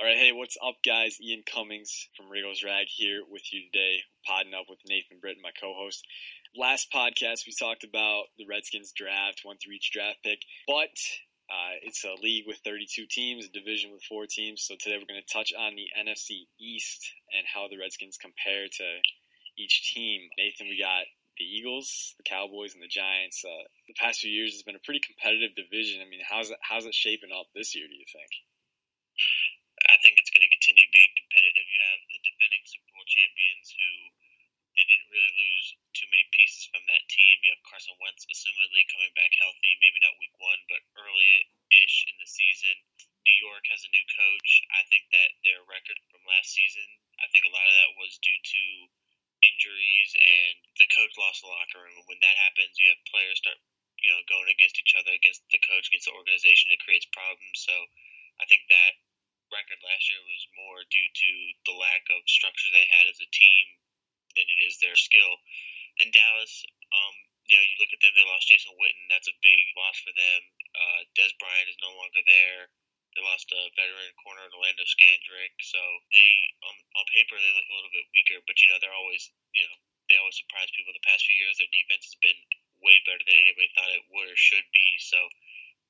All right, hey, what's up, guys? Ian Cummings from Riggo's Rag here with you today, podding up with Nathan Britton, my co-host. Last podcast, we talked about the Redskins draft, one through each draft pick, but uh, it's a league with 32 teams, a division with four teams. So today we're going to touch on the NFC East and how the Redskins compare to each team. Nathan, we got the Eagles, the Cowboys, and the Giants. Uh, the past few years has been a pretty competitive division. I mean, how's it, how's it shaping up this year? Do you think? I think it's going to continue being competitive. You have the defending Super Bowl champions who they didn't really lose too many pieces from that team. You have Carson Wentz, assumedly coming back healthy, maybe not week one, but early-ish in the season. New York has a new coach. I think that their record from last season, I think a lot of that was due to injuries and the coach lost the locker room. And When that happens, you have players start, you know, going against each other, against the coach, against the organization. It creates problems. So I think that record last year was more due to the lack of structure they had as a team than it is their skill. In Dallas, um, you know, you look at them, they lost Jason Witten. That's a big loss for them. Uh, Dez Bryant is no longer there. They lost a veteran corner, Orlando Scandrick. So they, on, on paper, they look a little bit weaker, but, you know, they're always, you know, they always surprise people. The past few years, their defense has been way better than anybody thought it would or should be. So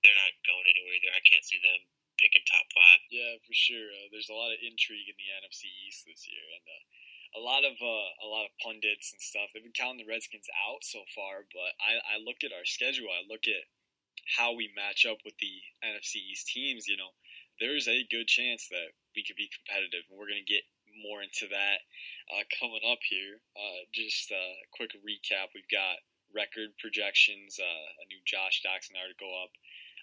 they're not going anywhere either. I can't see them picking top five. Yeah, for sure. Uh, there's a lot of intrigue in the NFC East this year, and uh, a lot of uh, a lot of pundits and stuff. They've been counting the Redskins out so far, but I, I look at our schedule. I look at how we match up with the NFC East teams. You know, there's a good chance that we could be competitive, and we're going to get more into that uh, coming up here. Uh, just a quick recap: we've got record projections, uh, a new Josh Doctson article up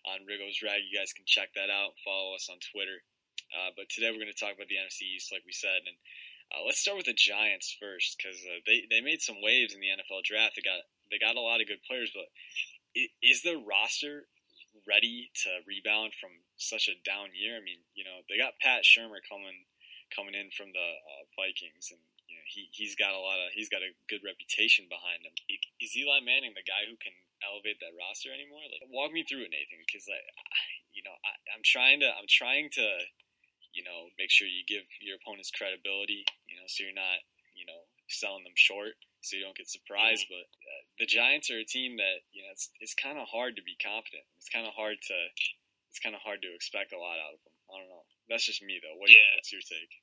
on Riggo's Rag. You guys can check that out. Follow us on Twitter. Uh, but today we're going to talk about the NFC East, like we said, and uh, let's start with the Giants first because uh, they they made some waves in the NFL draft. They got they got a lot of good players, but is the roster ready to rebound from such a down year? I mean, you know, they got Pat Shurmur coming coming in from the uh, Vikings, and you know, he he's got a lot of he's got a good reputation behind him. Is Eli Manning the guy who can elevate that roster anymore? Like, walk me through it, Nathan, because like, you know, I, I'm trying to, I'm trying to, you know, make sure you give your opponents credibility, you know, so you're not, you know, selling them short, so you don't get surprised. Mm-hmm. But uh, the Giants are a team that, you know, it's it's kind of hard to be confident. It's kind of hard to, it's kind of hard to expect a lot out of them. I don't know. That's just me though. What, yeah. What's your take?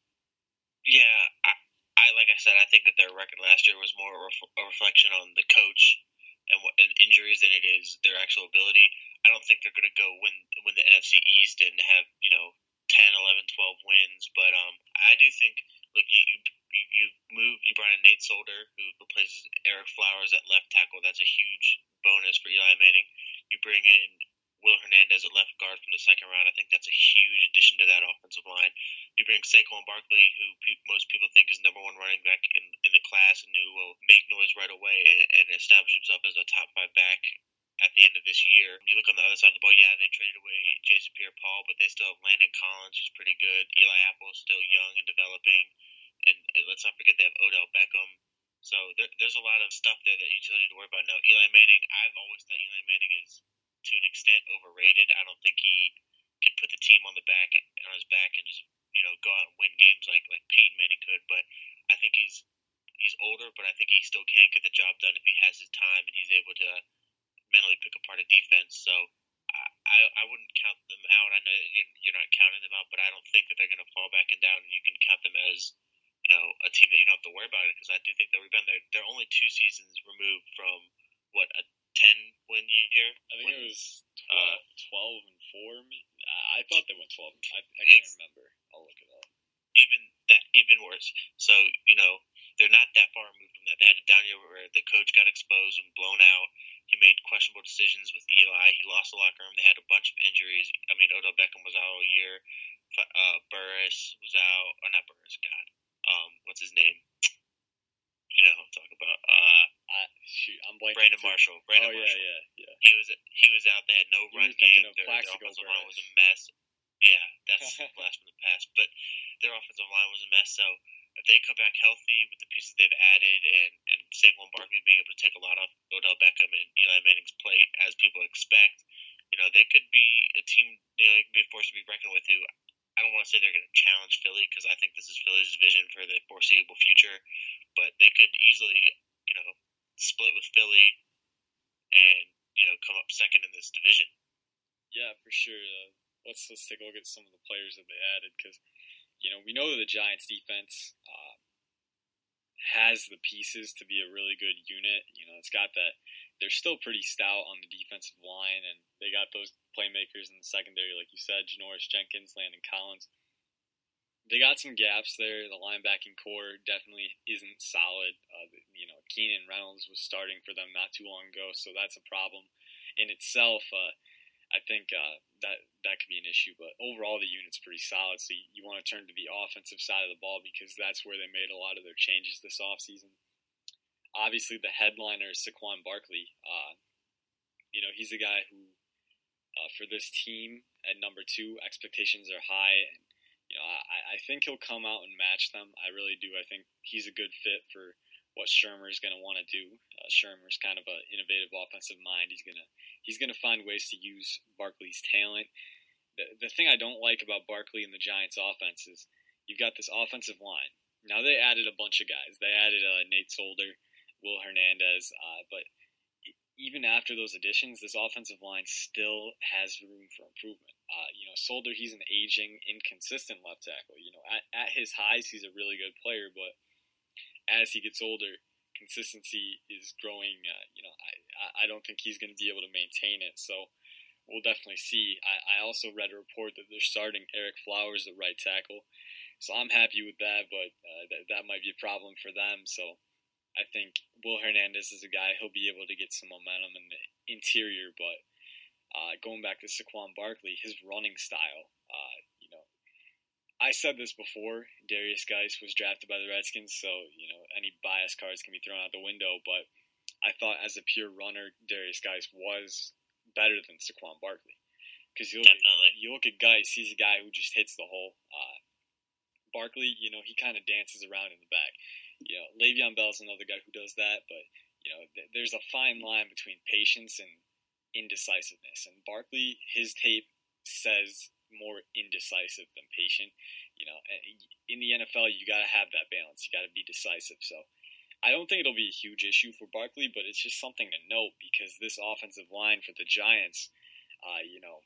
Yeah, I, I like I said, I think that their record last year was more a, ref- a reflection on the coach and, and injuries than it is their actual ability. I don't think they're going to go win win the NFC East and have you know 10, 11, 12 wins. But um, I do think like you, you you move you brought in Nate Solder who replaces Ereck Flowers at left tackle. That's a huge bonus for Eli Manning. You bring in Will Hernandez at left guard from the second round. I think that's a huge addition to that offensive line. You bring Saquon Barkley, who pe- most people think is number one running back in, in the class and who will make noise right away and, and establish himself as a top five back at the end of this year. You look on the other side of the ball, yeah, they traded away Jason Pierre Paul, but they still have Landon Collins, who's pretty good. Eli Apple is still young and developing. And, and let's not forget they have Odell Beckham. So there, there's a lot of stuff there that you still need to worry about. Now, Eli Manning, I've always thought Eli Manning is to an extent overrated. I don't think he can put the team on the back on his back and just you know go out and win games like like Peyton Manning could. But I think he's he's older, but I think he still can get the job done if he has his time and he's able to mentally pick apart a defense. So I, I wouldn't count them out. I know you're not counting them out, but I don't think that they're going to fall back and down. And you can count them as you know a team that you don't have to worry about it because I do think they'll rebound. They're they're only two seasons removed from what a ten win year. I think when, it was 12, uh, 12 and four. I thought they went twelve. I, I can't remember. I'll look it up. Even that, even worse. So you know they're not that far removed from that. They had a down year where the coach got exposed and blown out. He made questionable decisions with Eli. He lost the locker room. They had a bunch of injuries. I mean, Odell Beckham was out all year. Uh, Burris was out. Or not Burris. God. Um, what's his name? You know who I'm talking about. Uh, I, shoot, I'm blanking. Brandon too. Marshall. Brandon oh, Marshall. yeah, yeah, yeah. He was he was out. They had no you run game. Their, their offensive line was a mess. Yeah, that's blast from the past. But their offensive line was a mess. So if they come back healthy with the pieces they've added and and Saquon Barkley being able to take a lot off Odell Beckham and Eli Manning's plate as people expect, you know they could be a team. You know, they could be a force to be reckoned with. Who I don't want to say they're going to challenge Philly because I think this is Philly's division for the foreseeable future, but they could easily, you know, split with Philly and you know come up second in this division. Yeah, for sure. Uh, let's let's take a look at some of the players that they added because you know we know the Giants' defense uh, has the pieces to be a really good unit. You know, it's got that. They're still pretty stout on the defensive line, and they got those playmakers in the secondary, like you said, Janoris Jenkins, Landon Collins. They got some gaps there. The linebacking core definitely isn't solid. Uh, you know, Keenan Reynolds was starting for them not too long ago, so that's a problem in itself. Uh, I think uh, that that could be an issue, but overall the unit's pretty solid. So you, you want to turn to the offensive side of the ball because that's where they made a lot of their changes this offseason. Obviously, the headliner is Saquon Barkley. Uh, you know, he's a guy who uh, for this team at number two, expectations are high. You know, I, I think he'll come out and match them. I really do. I think he's a good fit for what Shurmur is going to want to do. Uh, Shurmur's kind of an innovative offensive mind. He's gonna he's gonna find ways to use Barkley's talent. The the thing I don't like about Barkley and the Giants' offense is you've got this offensive line. Now they added a bunch of guys. They added uh, Nate Solder, Will Hernandez, uh, but even after those additions, this offensive line still has room for improvement. Uh, you know, Solder, he's an aging, inconsistent left tackle. You know, at, at his highs, he's a really good player, but as he gets older, consistency is growing. Uh, you know, I, I don't think he's going to be able to maintain it. So we'll definitely see. I, I also read a report that they're starting Ereck Flowers at right tackle. So I'm happy with that, but uh, that, that might be a problem for them. So I think Will Hernandez is a guy he'll be able to get some momentum in the interior, but uh, going back to Saquon Barkley, his running style, uh, you know, I said this before. Derrius Guice was drafted by the Redskins, so you know any bias cards can be thrown out the window. But I thought as a pure runner, Derrius Guice was better than Saquon Barkley because you look at, you look at Guice, he's a guy who just hits the hole. Uh, Barkley, you know, he kind of dances around in the back you know, Le'Veon Bell's another guy who does that, but you know, th- there's a fine line between patience and indecisiveness. And Barkley, his tape says more indecisive than patient. You know, in the NFL, you got to have that balance. You got to be decisive. So I don't think it'll be a huge issue for Barkley, but it's just something to note because this offensive line for the Giants, uh, you know,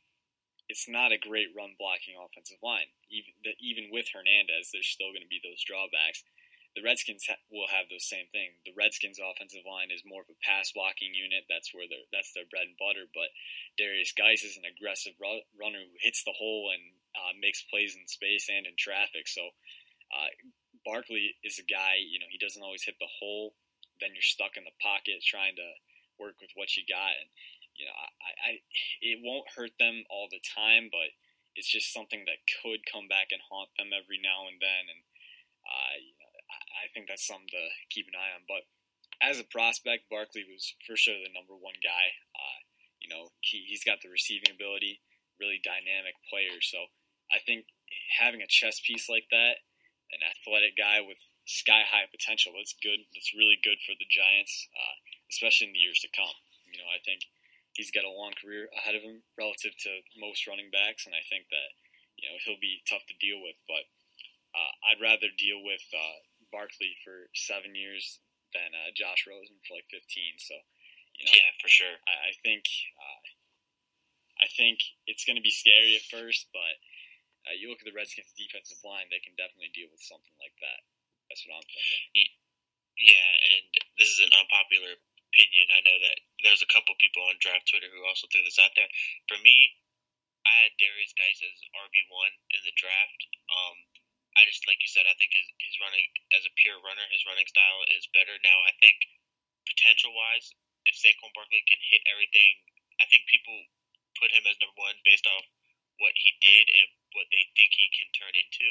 it's not a great run blocking offensive line. Even even with Hernandez, there's still going to be those drawbacks the Redskins ha- will have the same thing. The Redskins' offensive line is more of a pass blocking unit. That's where their that's their bread and butter. But Derrius Guice is an aggressive ru- runner who hits the hole and uh, makes plays in space and in traffic. So uh, Barkley is a guy. You know, he doesn't always hit the hole. Then you're stuck in the pocket trying to work with what you got. And you know, I, I it won't hurt them all the time, but it's just something that could come back and haunt them every now and then. And uh, think that's something to keep an eye on. But as a prospect, Barkley was for sure the number one guy. Uh, you know, he, he's got the receiving ability, really dynamic player. So I think having a chess piece like that, an athletic guy with sky high potential, that's good. That's really good for the Giants, uh, especially in the years to come. You know, I think he's got a long career ahead of him relative to most running backs, and I think that you know he'll be tough to deal with. But uh, I'd rather deal with uh, Barkley for seven years than uh, Josh Rosen for like 15. So, you know, yeah, for sure. I, I think uh, I think it's going to be scary at first, but uh, you look at the Redskins' defensive line; they can definitely deal with something like that. That's what I'm thinking. Yeah, and this is an unpopular opinion. I know that there's a couple people on draft Twitter who also threw this out there. For me, I had Derrius Guice as RB one in the draft. Um, I just like you said, I think his his running as a pure runner, his running style is better. Now I think potential wise, if Saquon Barkley can hit everything, I think people put him as number one based off what he did and what they think he can turn into.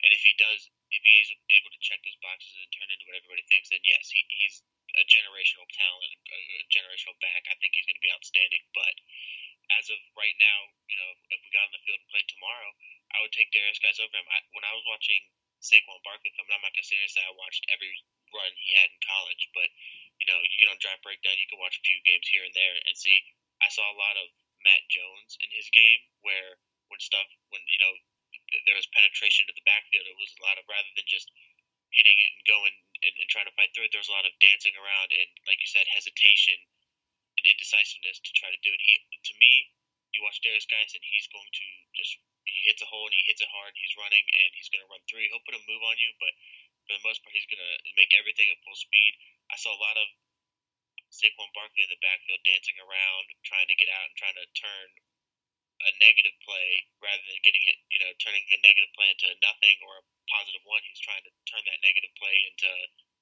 And if he does, if he is able to check those boxes and turn into what everybody thinks, then yes, he, he's a generational talent, a generational back. I think he's going to be outstanding. But as of right now, you know, if we got on the field and played tomorrow, I would take Derrius Guice over him. I, when I was watching Saquon Barkley come, I'm not gonna say I watched every run he had in college, but you know, you get on Draft Breakdown, you can watch a few games here and there and see. I saw a lot of Matt Jones in his game, where when stuff, when you know, there was penetration to the backfield. It was a lot of rather than just hitting it and going and, and trying to fight through it. There was a lot of dancing around and, like you said, hesitation and indecisiveness to try to do it. He, to me, you watch Derrius Guice and he's going to just he hits a hole and he hits it hard. And he's running and he's going to run through. He'll put a move on you, but for the most part, he's going to make everything at full speed. I saw a lot of Saquon Barkley in the backfield dancing around, trying to get out and trying to turn a negative play rather than getting it, you know, turning a negative play into nothing or a positive one. He's trying to turn that negative play into,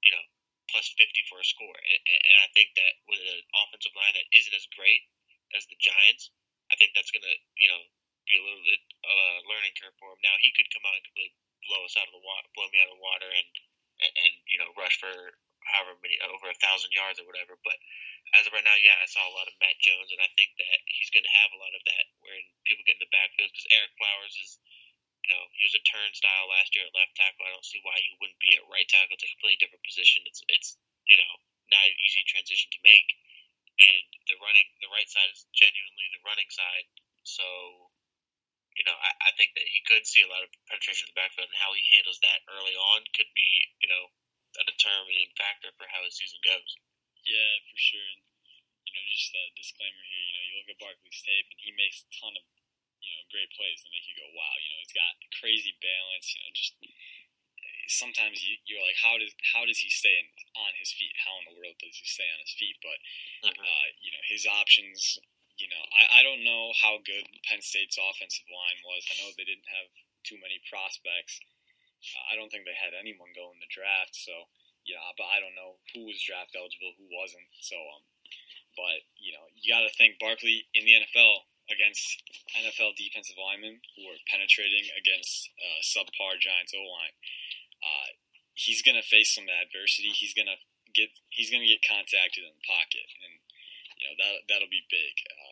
you know, plus 50 for a score. And, and I think that with an offensive line that isn't as great as the Giants, I think that's going to, you know, be a little bit of a learning curve for him. Now he could come out and completely blow us out of the water, blow me out of the water, and, and, you know, rush for however many over a thousand yards or whatever. But as of right now, yeah, I saw a lot of Matt Jones, and I think that he's going to have a lot of that when people get in the backfield because Ereck Flowers is, you know, he was a turnstile last year at left tackle. I don't see why he wouldn't be at right tackle. It's a completely different position. It's it's you know not an easy transition to make, and the running the right side is genuinely the running side. So, you know, I, I think that he could see a lot of penetration in the backfield, and how he handles that early on could be, you know, a determining factor for how his season goes. Yeah, for sure. And, you know, just a disclaimer here. You know, you look at Barkley's tape, and he makes a ton of, you know, great plays that make you go, wow. You know, he's got crazy balance. You know, just sometimes you, you're like, how does how does he stay in, on his feet? How in the world does he stay on his feet? But mm-hmm. uh, you know, his options. You know, I, I don't know how good Penn State's offensive line was. I know they didn't have too many prospects. Uh, I don't think they had anyone go in the draft. So yeah, but I don't know who was draft eligible, who wasn't. So, um, but you know, you got to think Barkley in the NFL against NFL defensive linemen who are penetrating against uh, subpar Giants O line. Uh, he's gonna face some adversity. He's gonna get he's gonna get contacted in the pocket, and you know that that'll be big. Uh,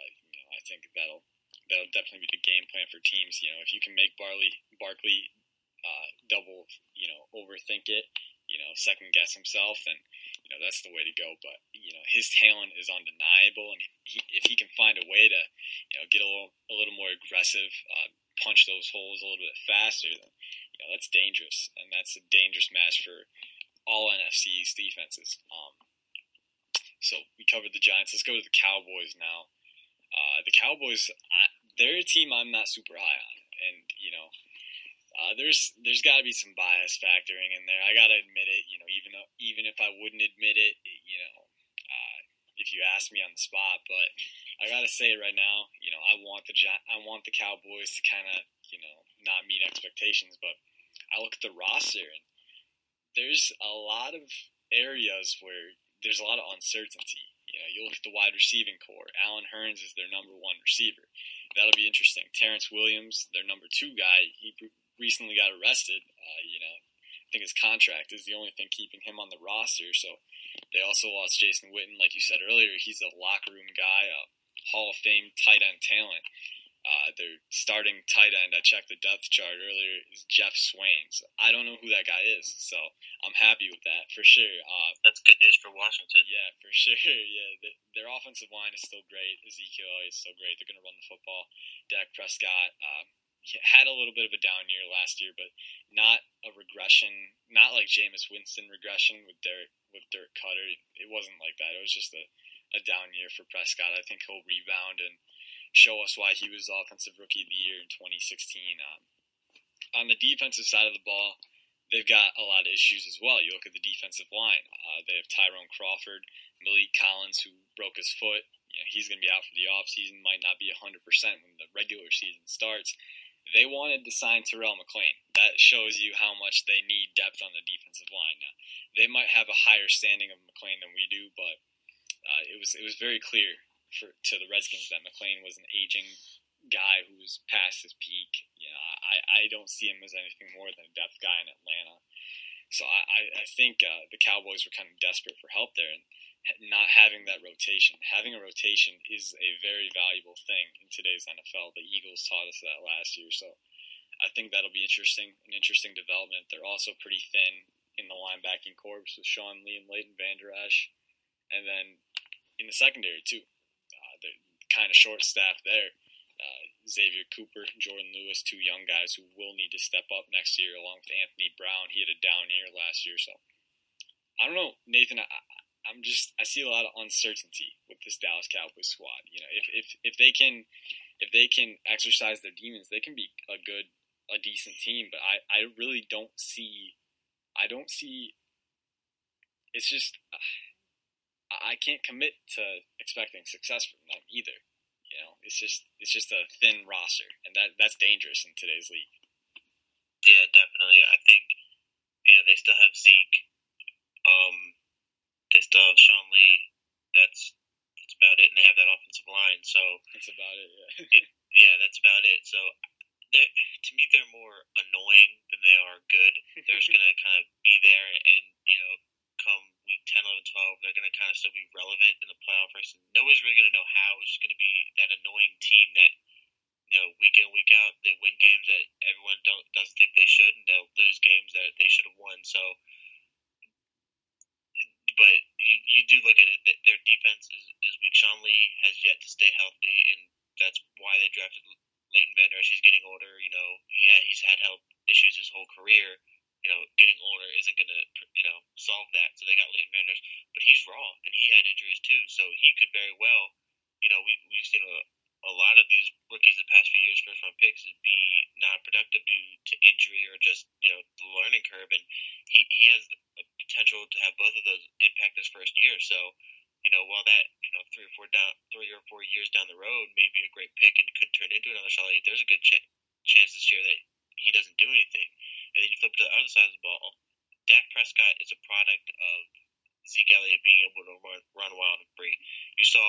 think that'll that'll definitely be the game plan for teams. You know, if you can make Barley Barkley uh, double, you know, overthink it you know, second guess himself, and you know that's the way to go. But you know, his talent is undeniable, and he, if he can find a way to, you know, get a little a little more aggressive, uh, punch those holes a little bit faster, then you know that's dangerous, and that's a dangerous match for all NFC's defenses. Um, so we covered the Giants. Let's go to the Cowboys now. Uh, the Cowboys, I, they're a team I'm not super high on, and you know uh, there's there's got to be some bias factoring in there. I got to admit it. You know, even though, even if I wouldn't admit it, you know, uh, if you ask me on the spot, but I got to say it right now. You know, I want the I want the Cowboys to kind of you know not meet expectations, but I look at the roster and there's a lot of areas where there's a lot of uncertainty. You know, you look at the wide receiving core. Allen Hurns is their number one receiver. That'll be interesting. Terrance Williams, their number two guy, he recently got arrested. Uh, you know, I think his contract is the only thing keeping him on the roster. So they also lost Jason Witten, like you said earlier. He's a locker room guy, a Hall of Fame tight end talent. Uh, their starting tight end, I checked the depth chart earlier, is Geoff Swaim. So I don't know who that guy is, so I'm happy with that for sure. Uh, That's good news for Washington. Yeah, for sure. Yeah, the, their offensive line is still great. Ezekiel is still great. They're going to run the football. Dak Prescott. Um, had a little bit of a down year last year, but not a regression, not like Jameis Winston regression with Derek with Dirk Koetter. It wasn't like that. It was just a, a down year for Prescott. I think he'll rebound and show us why he was offensive rookie of the year in 2016. Um, on the defensive side of the ball, they've got a lot of issues as well. You look at the defensive line. Uh, they have Tyrone Crawford, Maliek Collins, who broke his foot. You know, he's going to be out for the offseason, might not be 100% when the regular season starts they wanted to sign Terrell McClain. That shows you how much they need depth on the defensive line. Now, they might have a higher standing of McClain than we do, but uh, it was it was very clear for, to the Redskins that McClain was an aging guy who was past his peak. You know, I, I don't see him as anything more than a depth guy in Atlanta. So I, I think uh, the Cowboys were kind of desperate for help there, and not having that rotation. Having a rotation is a very valuable thing in today's NFL. The Eagles taught us that last year, so I think that'll be interesting, an interesting development. They're also pretty thin in the linebacking corps with Sean Lee and Leighton Vander Esch, and then in the secondary too. Kind of short staff there. uh, Xavier Cooper, Jourdan Lewis, two young guys who will need to step up next year, along with Anthony Brown. He had a down year last year, so I don't know, Nathan. I, I'm just I see a lot of uncertainty with this Dallas Cowboys squad. You know, if if if they can if they can exercise their demons, they can be a good a decent team. But I I really don't see I don't see. It's just I can't commit to expecting success from them either. You know, it's just it's just a thin roster, and that that's dangerous in today's league. Yeah, definitely. I think yeah they still have Zeke. Um, they still have Sean Lee. That's that's about it, and they have that offensive line. So that's about it. Yeah. it, yeah, that's about it. So to me, they're more annoying than they are good. They're just gonna kind of be there, and you know, week 10, 11, 12, they're going to kind of still be relevant in the playoff race. Nobody's really going to know how. It's just going to be that annoying team that, you know, week in, week out, they win games that everyone don't doesn't think they should, and they'll lose games that they should have won. So, but you, you do look at it, their defense is, is weak. Sean Lee has yet to stay healthy, and that's why they drafted Leighton Vander Esch. He's getting older. You know, yeah, he's had health issues his whole career you know, getting older isn't going to, you know, solve that. So they got Leighton Vander Esch, but he's raw and he had injuries too. So he could very well, you know, we, we've seen a, a lot of these rookies the past few years, first round picks, be not productive due to injury or just, you know, the learning curve. And he, he has the potential to have both of those impact his first year. So, you know, while that, you know, three or four down, three or four years down the road may be a great pick and could turn into another Charlie, there's a good ch- chance this year that he doesn't do anything. And then you flip to the other side of the ball. Dak Prescott is a product of Zeke Elliott being able to run, run wild and free. You saw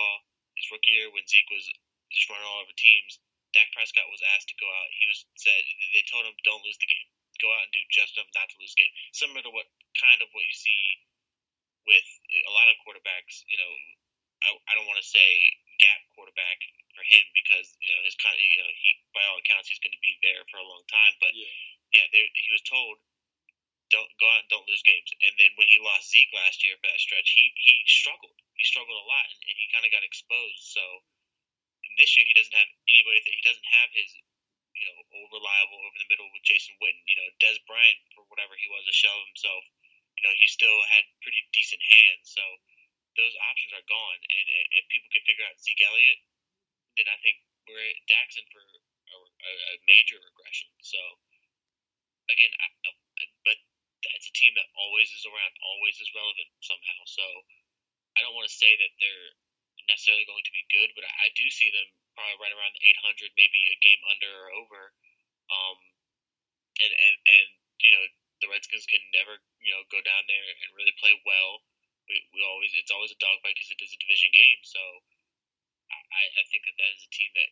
his rookie year when Zeke was just running all over teams. Dak Prescott was asked to go out. He was said they told him don't lose the game. Go out and do just enough not to lose the game. Similar to what kind of what you see with a lot of quarterbacks. You know, I, I don't want to say gap quarterback for him because you know his kind you know he by all accounts he's going to be there for a long time, but. Yeah yeah, he was told don't go out and don't lose games. And then when he lost Zeke last year for that stretch, he he struggled. He struggled a lot, and, and he kind of got exposed. So this year he doesn't have anybody that he doesn't have his you know old reliable over the middle with Jason Witten. You know, Dez Bryant for whatever he was a shell of himself. You know, he still had pretty decent hands. So those options are gone, and if people can figure out Zeke Elliott, then I think we're Dak's in for a, a major regression. So again, I, I, but it's a team that always is around, always is relevant somehow. So I don't want to say that they're necessarily going to be good, but I, I do see them probably right around 800, maybe a game under or over. Um, and and and you know the Redskins can never you know go down there and really play well. We, we always it's always a dogfight because it is a division game. So I, I think that that is a team that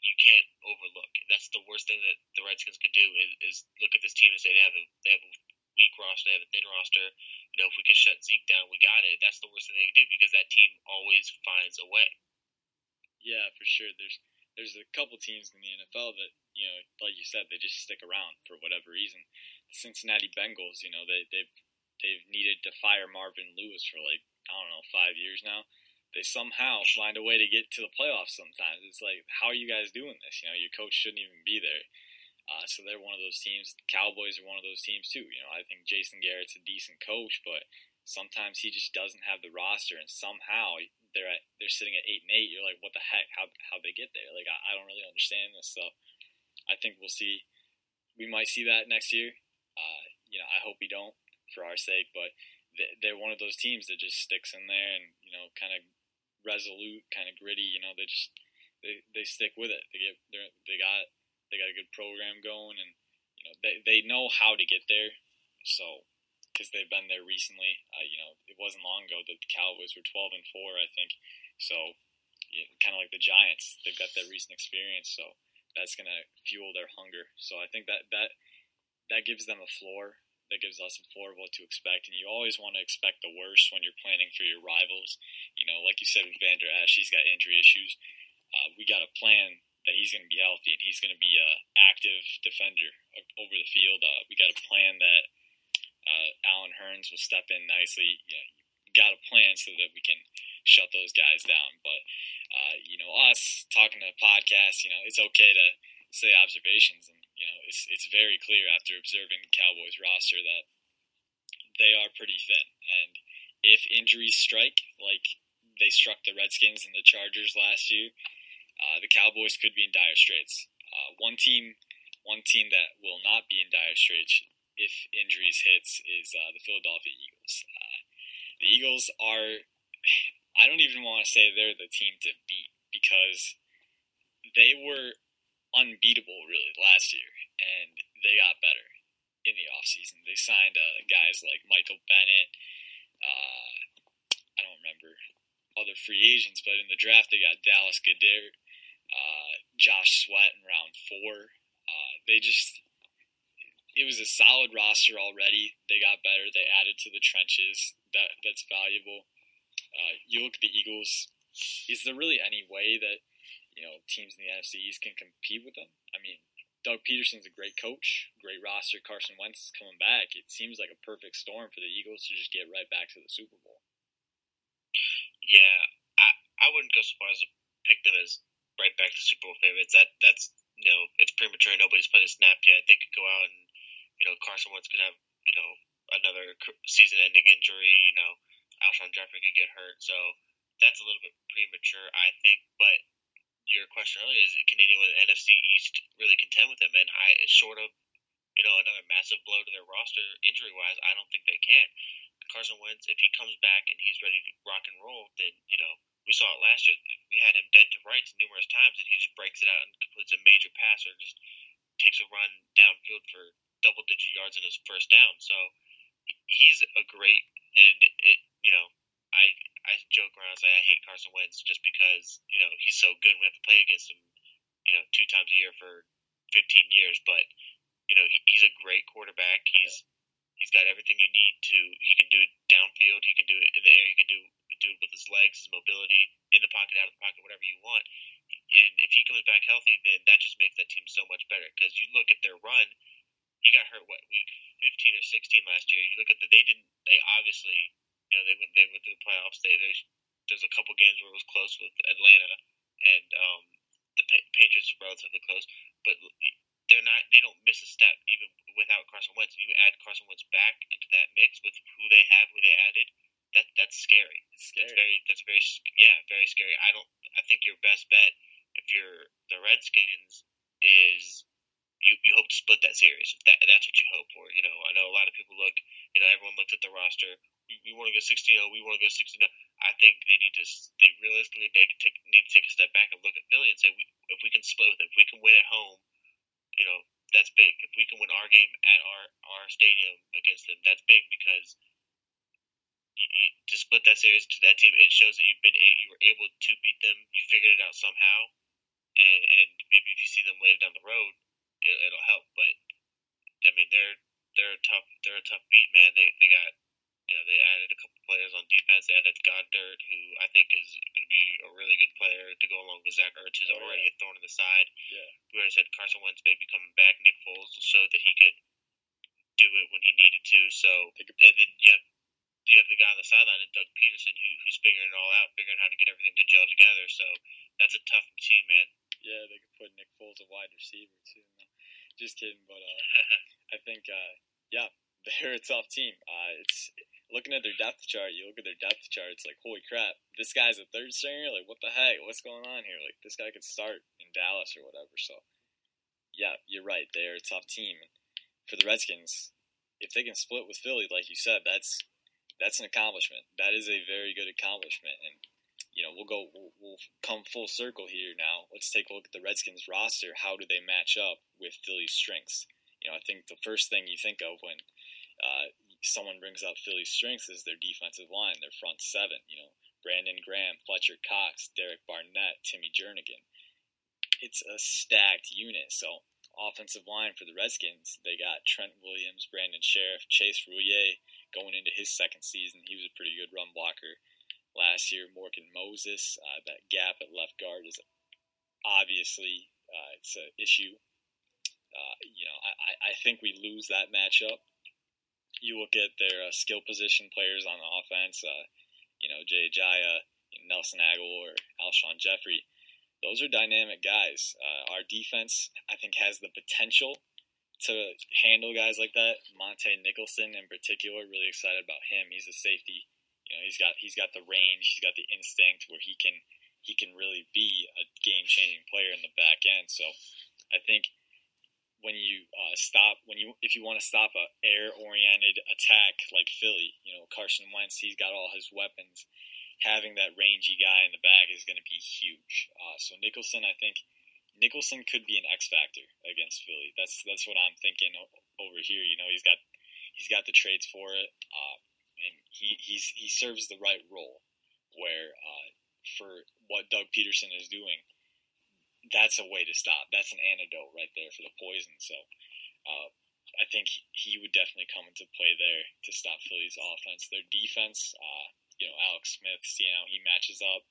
you can't overlook. That's the worst thing that the Redskins could do is, is look at this team and say they have a they have a weak roster, they have a thin roster. You know, if we can shut Zeke down, we got it. That's the worst thing they can do because that team always finds a way. Yeah, for sure. There's there's a couple teams in the NFL that you know, like you said, they just stick around for whatever reason. The Cincinnati Bengals, you know, they they've they've needed to fire Marvin Lewis for like I don't know five years now they somehow find a way to get to the playoffs sometimes. It's like, how are you guys doing this? You know, your coach shouldn't even be there. Uh, so they're one of those teams. The Cowboys are one of those teams too. You know, I think Jason Garrett's a decent coach, but sometimes he just doesn't have the roster, and somehow they're at they're sitting at eight and eight. You're like, what the heck? How how they get there? Like, I, I don't really understand this. So I think we'll see. We might see that next year. Uh, you know, I hope we don't for our sake, but they're one of those teams that just sticks in there and you know kind of resolute, kind of gritty. You know, they just they, they stick with it. They get they they got they got a good program going, and you know they they know how to get there. So because they've been there recently, uh, you know, it wasn't long ago that the Cowboys were twelve and four, I think. So yeah, kind of like the Giants, they've got that recent experience, so that's gonna fuel their hunger. So I think that that that gives them a floor that gives us a floor of what to expect. And you always want to expect the worst when you're planning for your rivals. You know, like you said with Vander Esch, he's got injury issues. Uh, we got a plan that he's going to be healthy and he's going to be an active defender over the field. Uh, we got a plan that uh, Allen Hurns will step in nicely. You, know, got a plan so that we can shut those guys down. But uh, you know, us talking to the podcast, you know, it's okay to say observations, and you know, it's it's very clear after observing the Cowboys roster that they are pretty thin, and if injuries strike like they struck the Redskins and the Chargers last year, uh, the Cowboys could be in dire straits. Uh, one team, one team that will not be in dire straits if injuries hits is uh, the Philadelphia Eagles. Uh, the Eagles are, I don't even want to say they're the team to beat because they were unbeatable really last year and they got better in the offseason. They signed uh, guys like Michael Bennett. Uh, I don't remember other free agents, but in the draft they got Dallas Goedert, uh, Josh Sweat in round four. Uh, they just it was a solid roster already. They got better. They added to the trenches. That that's valuable. Uh, you look at the Eagles. Is there really any way that you know teams in the NFC East can compete with them? I mean, Doug Pederson's a great coach, great roster. Carson Wentz is coming back. It seems like a perfect storm for the Eagles to just get right back to the Super Bowl. Yeah, I I wouldn't go so far as to pick them as right back to Super Bowl favorites. That that's you know it's premature. Nobody's played a snap yet. They could go out and you know Carson Wentz could have you know another season-ending injury. You know Alshon Jeffery could get hurt. So that's a little bit premature, I think. But your question earlier is can anyone in the NFC East really contend with them? And I short of you know another massive blow to their roster injury wise, I don't think they can. Carson Wentz, if he comes back and he's ready to rock and roll, then you know we saw it last year. We had him dead to rights numerous times, and he just breaks it out and completes a major pass or just takes a run downfield for double digit yards in his first down. So he's a great, and it you know I I joke around and say I hate Carson Wentz just because you know he's so good. We have to play against him, you know, two times a year for 15 years, but you know he, he's a great quarterback. He's He's got everything you need to. He can do it downfield. He can do it in the air. He can do do it with his legs, his mobility, in the pocket, out of the pocket, whatever you want. And if he comes back healthy, then that just makes that team so much better. Because you look at their run, he got hurt what week 15 or 16 last year. You look at the they didn't they obviously know they went they went through the playoffs. They there's there's a couple games where it was close with Atlanta and um, the Patriots were relatively close, but they're not they don't miss a step even without Carson Wentz. If you add Carson Wentz back into that mix with who they have, who they added, that that's scary. Scary. That's very that's very yeah very scary. I don't. I think your best bet if you're the Redskins is you, you hope to split that series. That that's what you hope for. You know, I know a lot of people look. You know, everyone looks at the roster. We, want to go 16 0. We want to go 16 0. I think they need to. They realistically they take, need to take a step back and look at Philly and say, we, if we can split with them, if we can win at home, you know, that's big. If we can win our game at our our stadium against them, that's big because you, you, to split that series to that team, it shows that you've been you were able to beat them. You figured it out somehow, and and maybe if you see them later down the road, it, it'll help. But I mean, they're they're a tough they're a tough beat, man. They they got you know, they added a couple players on defense. They added Goedert, who I think is going to be a really good player to go along with Zach Ertz, who's oh, already yeah. a thorn in the side. Yeah. We already said Carson Wentz may be coming back. Nick Foles showed that he could do it when he needed to. So, and then you have you have the guy on the sideline and Doug Pederson, who, who's figuring it all out, figuring how to get everything to gel together. So that's a tough team, man. Yeah, they could put Nick Foles a wide receiver too. No, just kidding, but uh, I think uh, yeah, they're a tough team. Uh, it's looking at their depth chart, you look at their depth chart, it's like, holy crap, this guy's a third stringer? Like, what the heck? What's going on here? Like, this guy could start in Dallas or whatever. So, yeah, you're right. They're a tough team. For the Redskins, if they can split with Philly, like you said, that's that's an accomplishment. That is a very good accomplishment. And, you know, we'll go, we'll, we'll come full circle here now. Let's take a look at the Redskins roster. How do they match up with Philly's strengths? You know, I think the first thing you think of when uh, someone brings up Philly's strengths is their defensive line, their front seven. You know, Brandon Graham, Fletcher Cox, Derek Barnett, Timmy Jernigan. It's a stacked unit. So offensive line for the Redskins, they got Trent Williams, Brandon Scherff, Chase Roullier going into his second season. He was a pretty good run blocker last year. Morgan Moses, uh, that gap at left guard is obviously uh, it's an issue. Uh, you know, I, I think we lose that matchup you look at their uh, skill position players on the offense. Uh, you know, Jay you Nelson or Alshon Jeffery, Those are dynamic guys. Uh, our defense, I think, has the potential to handle guys like that. Montae Nicholson, in particular, really excited about him. He's a safety. You know, he's got he's got the range. He's got the instinct where he can he can really be a game changing player in the back end. So, I think when you uh, stop when you if you want to stop a air oriented attack like Philly, you know Carson Wentz, he's got all his weapons. Having that rangy guy in the back is going to be huge. Uh, so Nicholson, I think Nicholson could be an X factor against Philly. That's that's what I'm thinking over here. You know, he's got he's got the traits for it, uh, and he he's he serves the right role. Where uh, for what Doug Pederson is doing, that's a way to stop. That's an antidote right there for the poison. So uh, I think he would definitely come into play there to stop Philly's offense. Their defense, uh, you know, Alex Smith, seeing how he matches up.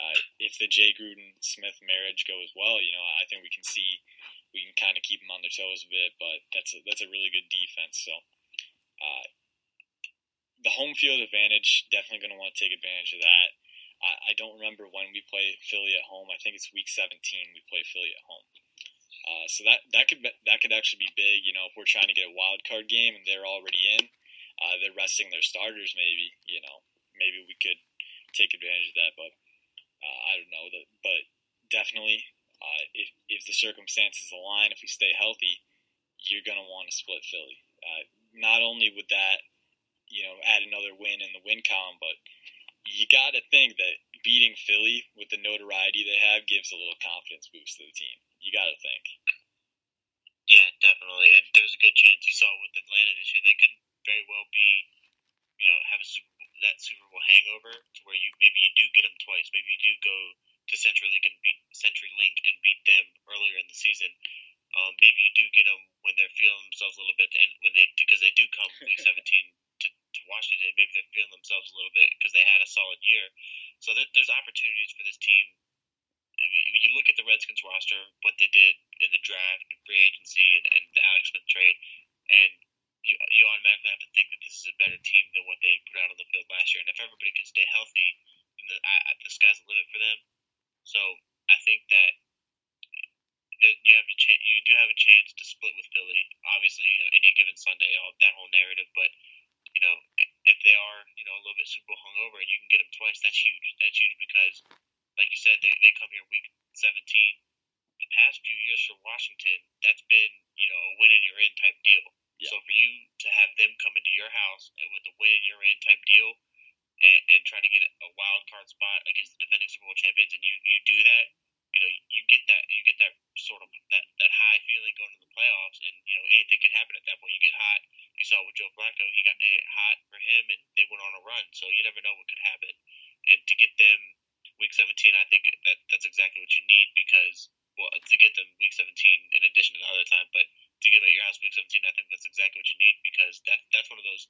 Uh, if the Jay Gruden Smith marriage goes well, you know, I think we can see we can kind of keep them on their toes a bit. But that's a, that's a really good defense. So uh, the home field advantage definitely going to want to take advantage of that. I, I don't remember when we play Philly at home. I think it's week 17 we play Philly at home. Uh, so that that could that could actually be big. You know, if we're trying to get a wild card game and they're already in, uh, they're resting their starters. Maybe you know, maybe we could take advantage of that. But uh, I don't know that. But definitely, uh, if if the circumstances align, if we stay healthy, you're gonna want to split Philly. Uh, not only would that, you know, add another win in the win column, but you got to think that beating Philly with the notoriety they have gives a little confidence boost to the team. You got to think. Yeah, definitely. And there's a good chance you saw with Atlanta this year, they could very well be, you know, have a Super Bowl, that Super Bowl hangover to where you maybe you do get them twice. Maybe you do go to CenturyLink and beat CenturyLink and beat them earlier in the season. Um, maybe you do get them when they're feeling themselves a little bit, and when they because they do come week 17 to Washington, maybe they're feeling themselves a little bit because they had a solid year. So there, there's opportunities for this team. You look at the Redskins roster, what they did in the draft and free agency and, and the Alex Smith trade, and you, you automatically have to think that this is a better team than what they put out on the field last year. And if everybody can stay healthy, then the, uh, the sky's the limit for them. So I think that you have a chance, you do have a chance to split with Philly. Obviously, you know, any given Sunday, all that whole narrative, but you know, if they are, you know, a little bit Super Bowl hungover and you can get them twice, that's huge. That's huge because, like you said, they, they come here week 17. The past few years for Washington, that's been, you know, a win and you're in type deal. Yeah. So for you to have them come into your house with a win and you're in type deal and, and try to get a wild card spot against the defending Super Bowl champions and you, you do that, you know, you get that you get that sort of that, that high feeling going to the playoffs and, you know, anything can happen at that point. You get hot you saw with Joe Flacco, he got it hot for him, and they went on a run. So you never know what could happen. And to get them week 17, I think that that's exactly what you need because well, to get them week 17 in addition to the other time, but to get them at your house week 17, I think that's exactly what you need because that that's one of those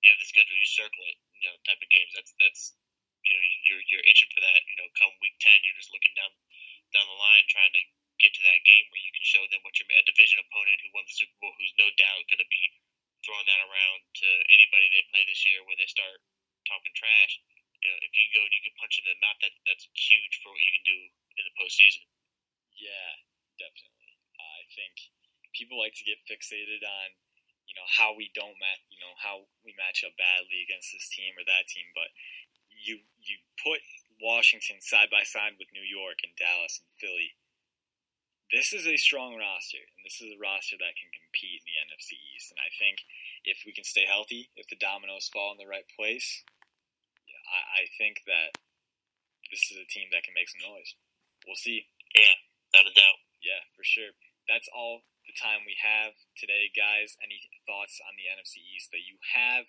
you have the schedule, you circle it, you know, type of games. That's that's you know you're you're itching for that. You know, come week 10, you're just looking down down the line trying to get to that game where you can show them what your a division opponent who won the Super Bowl, who's no doubt going to be throwing that around to anybody they play this year when they start talking trash. You know, if you go and you can punch in the mouth, that that's huge for what you can do in the postseason. Yeah, definitely. I think people like to get fixated on you know how we don't match, you know how we match up badly against this team or that team, but you you put Washington side by side with New York and Dallas and Philly this is a strong roster, and this is a roster that can compete in the NFC East. And I think if we can stay healthy, if the dominoes fall in the right place, yeah, I, I think that this is a team that can make some noise. We'll see. Yeah, without a doubt. Yeah, for sure. That's all the time we have today, guys. Any thoughts on the NFC East that you have?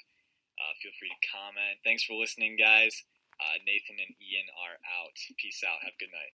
Uh, feel free to comment. Thanks for listening, guys. Uh, Nathan and Ian are out. Peace out. Have a good night.